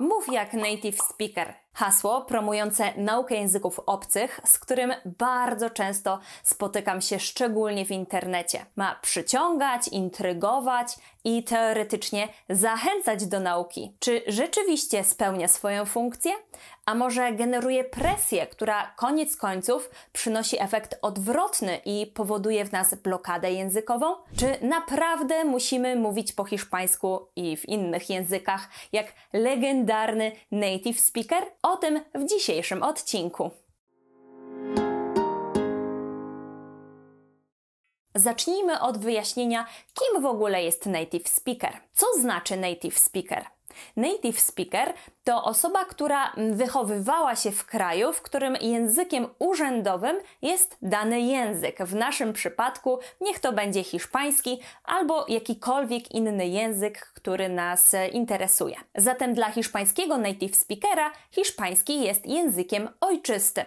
Mów jak native speaker. Hasło promujące naukę języków obcych, z którym bardzo często spotykam się szczególnie w internecie. Ma przyciągać, intrygować i teoretycznie zachęcać do nauki. Czy rzeczywiście spełnia swoją funkcję? A może generuje presję, która koniec końców przynosi efekt odwrotny i powoduje w nas blokadę językową? Czy naprawdę musimy mówić po hiszpańsku i w innych językach jak legendarny native speaker? O tym w dzisiejszym odcinku. Zacznijmy od wyjaśnienia, kim w ogóle jest native speaker. Co znaczy native speaker? Native speaker to osoba, która wychowywała się w kraju, w którym językiem urzędowym jest dany język. W naszym przypadku niech to będzie hiszpański albo jakikolwiek inny język, który nas interesuje. Zatem dla hiszpańskiego native speakera hiszpański jest językiem ojczystym.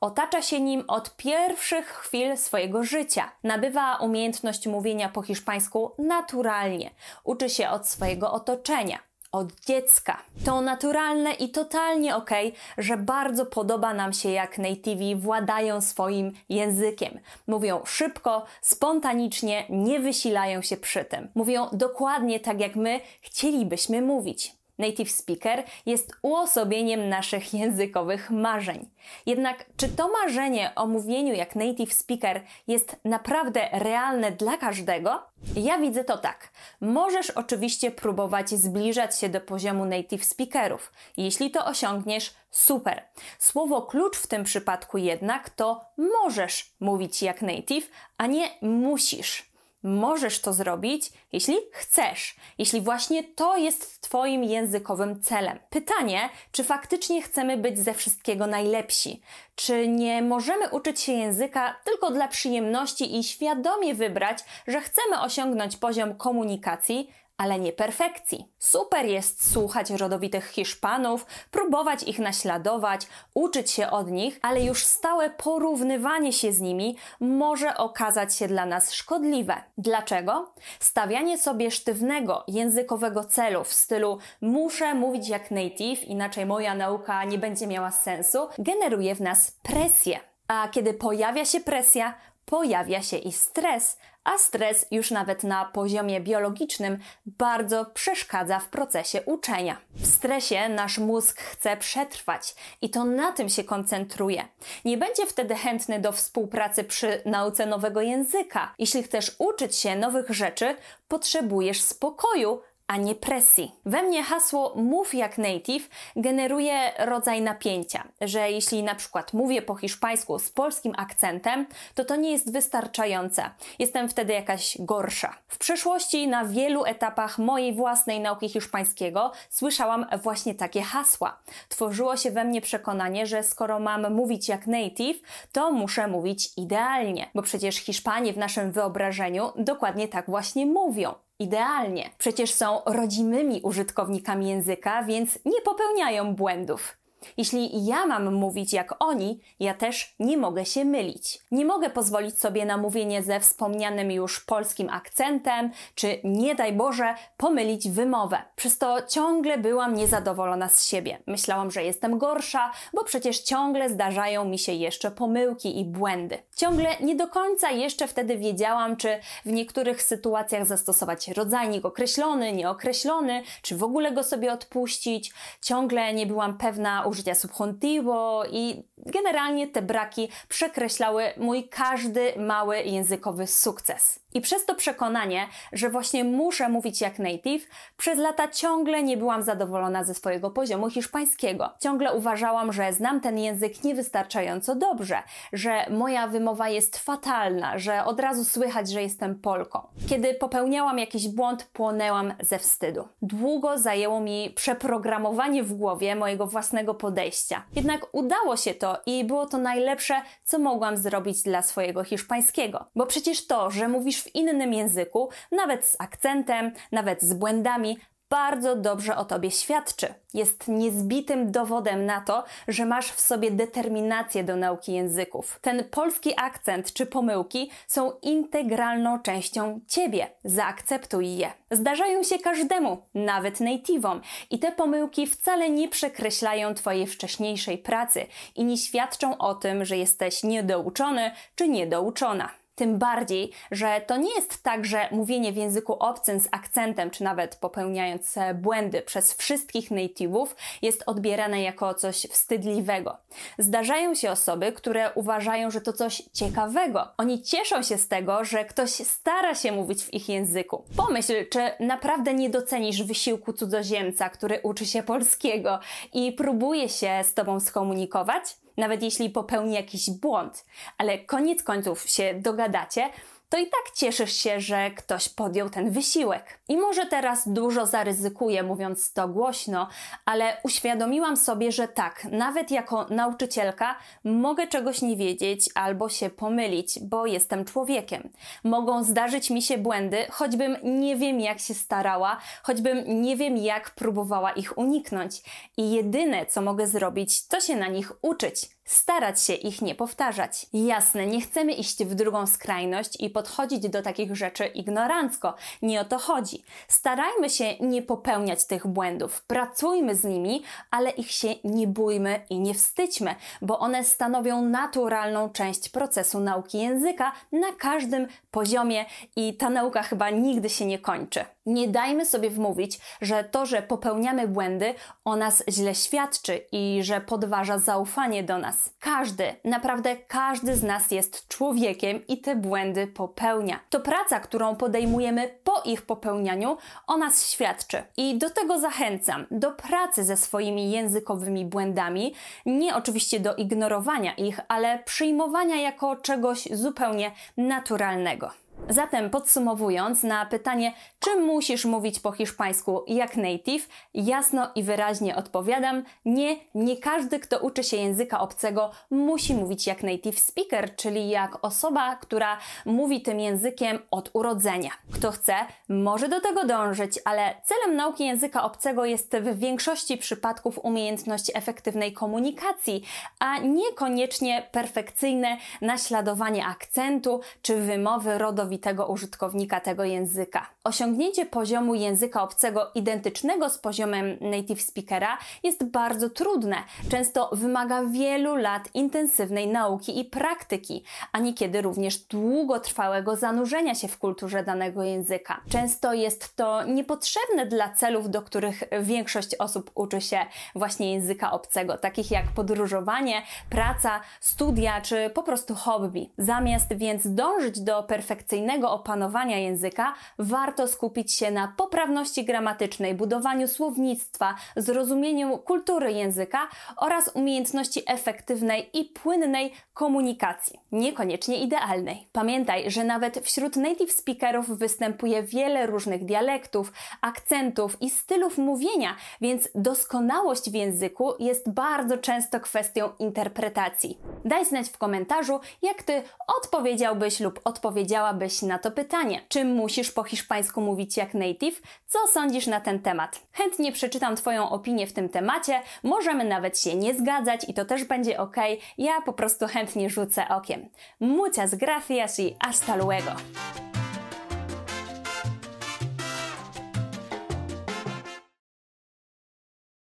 Otacza się nim od pierwszych chwil swojego życia. Nabywa umiejętność mówienia po hiszpańsku naturalnie. Uczy się od swojego otoczenia od dziecka. To naturalne i totalnie ok, że bardzo podoba nam się, jak nativi władają swoim językiem. Mówią szybko, spontanicznie, nie wysilają się przy tym. Mówią dokładnie tak, jak my chcielibyśmy mówić. Native speaker jest uosobieniem naszych językowych marzeń. Jednak czy to marzenie o mówieniu jak native speaker jest naprawdę realne dla każdego? Ja widzę to tak. Możesz oczywiście próbować zbliżać się do poziomu native speakerów. Jeśli to osiągniesz, super. Słowo klucz w tym przypadku jednak to możesz mówić jak native, a nie musisz. Możesz to zrobić, jeśli chcesz, jeśli właśnie to jest Twoim językowym celem. Pytanie, czy faktycznie chcemy być ze wszystkiego najlepsi? Czy nie możemy uczyć się języka tylko dla przyjemności i świadomie wybrać, że chcemy osiągnąć poziom komunikacji, ale nie perfekcji. Super jest słuchać rodowitych Hiszpanów, próbować ich naśladować, uczyć się od nich, ale już stałe porównywanie się z nimi może okazać się dla nas szkodliwe. Dlaczego? Stawianie sobie sztywnego, językowego celu w stylu muszę mówić jak native, inaczej moja nauka nie będzie miała sensu, generuje w nas presję. A kiedy pojawia się presja, pojawia się i stres, a stres już nawet na poziomie biologicznym bardzo przeszkadza w procesie uczenia. W stresie nasz mózg chce przetrwać i to na tym się koncentruje. Nie będzie wtedy chętny do współpracy przy nauce nowego języka. Jeśli chcesz uczyć się nowych rzeczy, potrzebujesz spokoju, a nie presji. We mnie hasło mów jak native generuje rodzaj napięcia, że jeśli na przykład mówię po hiszpańsku z polskim akcentem, to to nie jest wystarczające. Jestem wtedy jakaś gorsza. W przeszłości na wielu etapach mojej własnej nauki hiszpańskiego słyszałam właśnie takie hasła. Tworzyło się we mnie przekonanie, że skoro mam mówić jak native, to muszę mówić idealnie, bo przecież Hiszpanie w naszym wyobrażeniu dokładnie tak właśnie mówią idealnie. Przecież są rodzimymi użytkownikami języka, więc nie popełniają błędów. Jeśli ja mam mówić jak oni, ja też nie mogę się mylić. Nie mogę pozwolić sobie na mówienie ze wspomnianym już polskim akcentem, czy nie daj Boże, pomylić wymowę. Przez to ciągle byłam niezadowolona z siebie. Myślałam, że jestem gorsza, bo przecież ciągle zdarzają mi się jeszcze pomyłki i błędy. Ciągle nie do końca jeszcze wtedy wiedziałam, czy w niektórych sytuacjach zastosować rodzajnik określony, nieokreślony, czy w ogóle go sobie odpuścić. Ciągle nie byłam pewna użycia subjuntivo i generalnie te braki przekreślały mój każdy mały językowy sukces. I przez to przekonanie, że właśnie muszę mówić jak native, przez lata ciągle nie byłam zadowolona ze swojego poziomu hiszpańskiego. Ciągle uważałam, że znam ten język niewystarczająco dobrze, że moja wymowa jest fatalna, że od razu słychać, że jestem Polką. Kiedy popełniałam jakiś błąd, płonęłam ze wstydu. Długo zajęło mi przeprogramowanie w głowie mojego własnego podejścia. Jednak udało się to i było to najlepsze, co mogłam zrobić dla swojego hiszpańskiego. Bo przecież to, że mówisz w innym języku, nawet z akcentem, nawet z błędami, bardzo dobrze o tobie świadczy. Jest niezbitym dowodem na to, że masz w sobie determinację do nauki języków. Ten polski akcent czy pomyłki są integralną częścią ciebie. Zaakceptuj je. Zdarzają się każdemu, nawet native'om, i te pomyłki wcale nie przekreślają twojej wcześniejszej pracy i nie świadczą o tym, że jesteś niedouczony czy niedouczona. Tym bardziej, że to nie jest tak, że mówienie w języku obcym z akcentem, czy nawet popełniając błędy przez wszystkich native'ów jest odbierane jako coś wstydliwego. Zdarzają się osoby, które uważają, że to coś ciekawego. Oni cieszą się z tego, że ktoś stara się mówić w ich języku. Pomyśl, czy naprawdę nie docenisz wysiłku cudzoziemca, który uczy się polskiego i próbuje się z tobą skomunikować? Nawet jeśli popełni jakiś błąd, ale koniec końców się dogadacie, to i tak cieszysz się, że ktoś podjął ten wysiłek. I może teraz dużo zaryzykuję mówiąc to głośno, ale uświadomiłam sobie, że tak, nawet jako nauczycielka mogę czegoś nie wiedzieć albo się pomylić, bo jestem człowiekiem. Mogą zdarzyć mi się błędy, choćbym nie wiem jak się starała, choćbym nie wiem jak próbowała ich uniknąć. I jedyne co mogę zrobić, to się na nich uczyć starać się ich nie powtarzać. Jasne, nie chcemy iść w drugą skrajność i podchodzić do takich rzeczy ignorancko. Nie o to chodzi. Starajmy się nie popełniać tych błędów, pracujmy z nimi, ale ich się nie bójmy i nie wstydźmy, bo one stanowią naturalną część procesu nauki języka na każdym poziomie i ta nauka chyba nigdy się nie kończy. Nie dajmy sobie wmówić, że to, że popełniamy błędy, o nas źle świadczy i że podważa zaufanie do nas. Każdy, naprawdę każdy z nas jest człowiekiem i te błędy popełnia. To praca, którą podejmujemy po ich popełnianiu, o nas świadczy. I do tego zachęcam, do pracy ze swoimi językowymi błędami, nie oczywiście do ignorowania ich, ale przyjmowania jako czegoś zupełnie naturalnego. Zatem podsumowując, na pytanie, czy musisz mówić po hiszpańsku jak native, jasno i wyraźnie odpowiadam: nie, nie każdy, kto uczy się języka obcego, musi mówić jak native speaker, czyli jak osoba, która mówi tym językiem od urodzenia. Kto chce, może do tego dążyć, ale celem nauki języka obcego jest w większości przypadków umiejętność efektywnej komunikacji, a niekoniecznie perfekcyjne naśladowanie akcentu czy wymowy rodowej rodowitego użytkownika tego języka. Osiągnięcie poziomu języka obcego identycznego z poziomem native speakera jest bardzo trudne. Często wymaga wielu lat intensywnej nauki i praktyki, a niekiedy również długotrwałego zanurzenia się w kulturze danego języka. Często jest to niepotrzebne dla celów, do których większość osób uczy się właśnie języka obcego, takich jak podróżowanie, praca, studia czy po prostu hobby. Zamiast więc dążyć do perfekcyjności opanowania języka warto skupić się na poprawności gramatycznej, budowaniu słownictwa, zrozumieniu kultury języka oraz umiejętności efektywnej i płynnej komunikacji, niekoniecznie idealnej. Pamiętaj, że nawet wśród native speakerów występuje wiele różnych dialektów, akcentów i stylów mówienia, więc doskonałość w języku jest bardzo często kwestią interpretacji. Daj znać w komentarzu, jak ty odpowiedziałbyś lub odpowiedziałabyś na to pytanie. Czy musisz po hiszpańsku mówić jak native? Co sądzisz na ten temat? Chętnie przeczytam Twoją opinię w tym temacie, możemy nawet się nie zgadzać i to też będzie ok. Ja po prostu chętnie rzucę okiem. Muchas gracias y hasta luego!